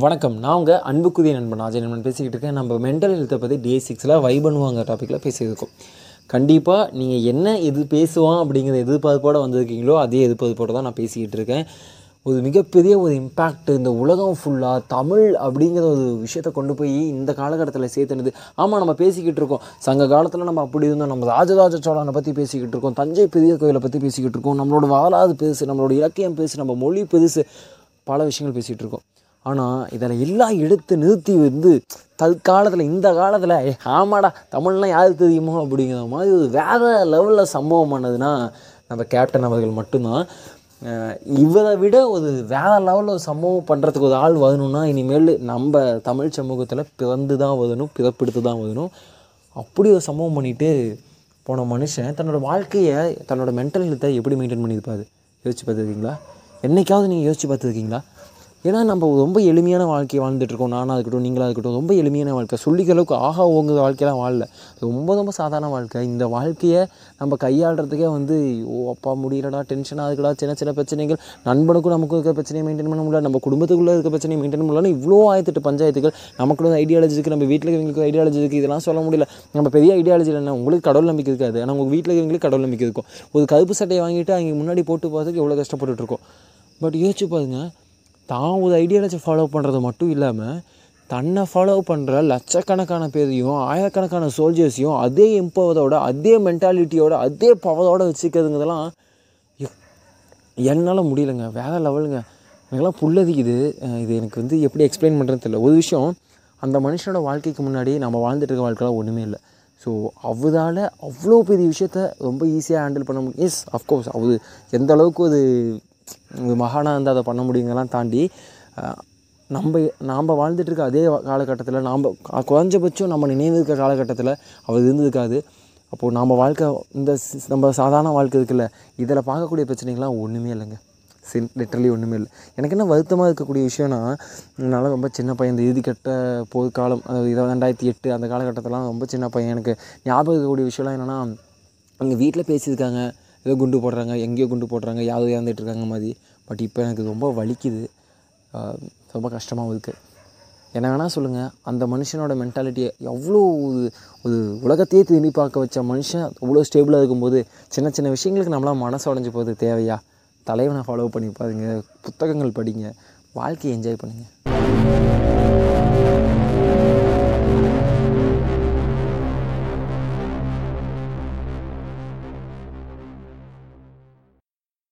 வணக்கம். நான் உங்கள் அன்புக்குரிய நண்பன் அஜய் நண்பன் பேசிக்கிட்டு இருக்கேன். நம்ம மென்டல் ஹெல்த்தை பற்றி டே சிக்ஸில் வைபனுவாங்க டாப்பிக்கில் பேசியிருக்கோம் கண்டிப்பாக நீங்கள் என்ன எது பேசுவான் அப்படிங்கிற எதிர்பார்ப்போடு வந்திருக்கீங்களோ அதே எதிர்பார்ப்போடு தான் நான் பேசிக்கிட்டு இருக்கேன். ஒரு மிகப்பெரிய ஒரு இம்பேக்ட் இந்த உலகம் ஃபுல்லாக தமிழ் அப்படிங்கிற ஒரு விஷயத்தை கொண்டு போய் இந்த காலகட்டத்தில் சேர்த்துனது. ஆமாம் நம்ம பேசிக்கிட்டு இருக்கோம். சங்க காலத்தில் நம்ம அப்படி இருந்தோம். நம்ம ராஜராஜ சோழனை பற்றி பேசிக்கிட்டு இருக்கோம். தஞ்சை பெரிய கோயிலை பற்றி பேசிக்கிட்டு இருக்கோம். நம்மளோட வரலாறு பெருசு நம்மளோட இலக்கியம் பெருசு நம்ம மொழி பெருசு பல விஷயங்கள் பேசிகிட்டு இருக்கோம். ஆனால் இதில் எல்லாம் எடுத்து நிறுத்தி வந்து தற்காலத்தில் இந்த காலத்தில் ஆமாடா தமிழ்லாம் யாருக்கு தெரியுமோ அப்படிங்கிற மாதிரி ஒரு வேறு லெவலில் சம்பவம் பண்ணதுன்னா நம்ம கேப்டன் அவர்கள் மட்டும்தான். இவரை விட ஒரு வேறு லெவலில் ஒரு சம்பவம் பண்ணுறதுக்கு ஒரு ஆள் வரணும்னா இனிமேல் நம்ம தமிழ் சமூகத்தில் பிறந்து தான் வரணும் பிறப்பெடுத்து தான் வரணும். அப்படி ஒரு சம்பவம் பண்ணிவிட்டு போன மனுஷன் தன்னோட வாழ்க்கையை தன்னோட மென்டல் ஹெல்த்தை எப்படி மெயின்டைன் பண்ணியிருப்பாரு? யோசிச்சு பார்த்துருக்கீங்களா? என்றைக்காவது நீங்கள் யோசிச்சு பார்த்துருக்கீங்களா? ஏன்னா நம்ம ரொம்ப எளிமையான வாழ்க்கையை வாழ்ந்துட்டு இருக்கோம் நானாக இருக்கட்டும் நீங்களாக இருக்கட்டும் ரொம்ப எளிமையான வாழ்க்கை. சொல்லிக்கிற அளவுக்கு ஆஹா ஓங்குற வாழ்க்கையெல்லாம் வாழல. ரொம்ப ரொம்ப சாதாரண வாழ்க்கை. இந்த வாழ்க்கையை நம்ம கையாளுறதுக்கே வந்து ஓ அப்பா முடியலடா டென்ஷனாக இருக்குடா சின்ன சின்ன பிரச்சனைகள். நண்பனுக்கும் நமக்கும் இருக்க பிரச்சனையை மெயின்டைன் பண்ண முடியல. நம்ம குடும்பத்துக்குள்ளே இருக்க பிரச்சனையை மெயின்டைன் பண்ணலாம் இவ்வளோ ஆயிரத்தெட்டு பஞ்சாயத்துகள் நமக்குள்ள ஐடியாலஜி இருக்குது நம்ம வீட்டில் இவங்களுக்கு ஐடியாலஜி இருக்குது இதெல்லாம் சொல்ல முடியல. நம்ம பெரிய ஐடியாலஜி என்ன உங்களுக்கு கடவுள் நம்பிக்கை இருக்காது. ஆனால் உங்கள் வீட்டில் இருக்கிறவங்களுக்கு கடவுள் நம்பிக்கை இருக்கும். ஒரு கருப்பு சட்டையை வாங்கிட்டு அவங்க முன்னாடி போட்டு போகிறதுக்கு எவ்வளோ கஷ்டப்பட்டுருக்கோம் பட் யோசிச்சு பாருங்கள் தான் ஒரு ஐடியாலஜி ஃபாலோ பண்ணுறது மட்டும் இல்லாமல் தன்னை ஃபாலோ பண்ணுற லட்சக்கணக்கான பேரையும் ஆயிரக்கணக்கான சோல்ஜர்ஸையும் அதே எம்பவரோட அதே மென்டாலிட்டியோட அதே பவரோட வச்சுக்கிறதுங்கிறதெல்லாம் என்னால் முடியலைங்க. வேறு லெவலுங்க எனக்கெல்லாம் புள்ளதிக்குது இது எனக்கு வந்து எப்படி எக்ஸ்பிளைன் பண்ணுறதுன்னு தெரியல. ஒரு விஷயம் அந்த மனுஷனோட வாழ்க்கைக்கு முன்னாடி நம்ம வாழ்ந்துட்டு இருக்க வாழ்க்கைலாம் ஒன்றுமே இல்லை. ஸோ அவரால் அவ்வளோ பெரிய விஷயத்த ரொம்ப ஈஸியாக ஹேண்டில் பண்ண முடியும். எஸ் அஃப்கோர்ஸ் அவர் எந்த அளவுக்கு அது மகானாக இருந்து அதை பண்ண முடியுங்கலாம் தாண்டி நம்ம நாம் வாழ்ந்துட்டுருக்க அதே காலகட்டத்தில் நாம் குறைஞ்சபட்சம் நம்ம நினைவு இருக்க காலகட்டத்தில் அவர் இருந்திருக்காது அப்போது நம்ம வாழ்க்கை இந்த ஸ்- நம்ம சாதாரண வாழ்க்கை இருக்குல்ல இதில் பார்க்கக்கூடிய பிரச்சனைகள்லாம் ஒன்றுமே இல்லைங்க. சின் லிட்டரலி ஒன்றுமே இல்லை. எனக்கு என்ன வருத்தமாக இருக்கக்கூடிய விஷயம்னா என்னால் ரொம்ப சின்ன பையன் இந்த இறுதிக்கட்ட போர்க்காலம் அதாவது இருபது ரெண்டாயிரத்தி எட்டு அந்த காலகட்டத்திலாம் ரொம்ப சின்ன பையன். எனக்கு ஞாபகம் இருக்கக்கூடிய விஷயம்லாம் என்னென்னா அவங்க வீட்டில் பேசியிருக்காங்க. ஏதோ குண்டு போடுறாங்க எங்கேயோ குண்டு போடுறாங்க யாரோ இறந்துட்டு இருக்காங்க மாதிரி. பட் இப்போ எனக்கு ரொம்ப வலிக்குது. ரொம்ப கஷ்டமாகவும் இருக்குது என்ன வேணால் சொல்லுங்கள் அந்த மனுஷனோட மென்டாலிட்டியை எவ்வளோ ஒரு ஒரு உலகத்தையே திரும்பி பார்க்க வச்ச மனுஷன் அவ்வளோ ஸ்டேபிளாக இருக்கும்போது சின்ன சின்ன விஷயங்களுக்கு நம்மளாம் மனசு உடஞ்சி போகுது தேவையா? தலைவனை ஃபாலோ பண்ணி பாருங்க புத்தகங்கள் படிங்க வாழ்க்கையை என்ஜாய் பண்ணுங்கள்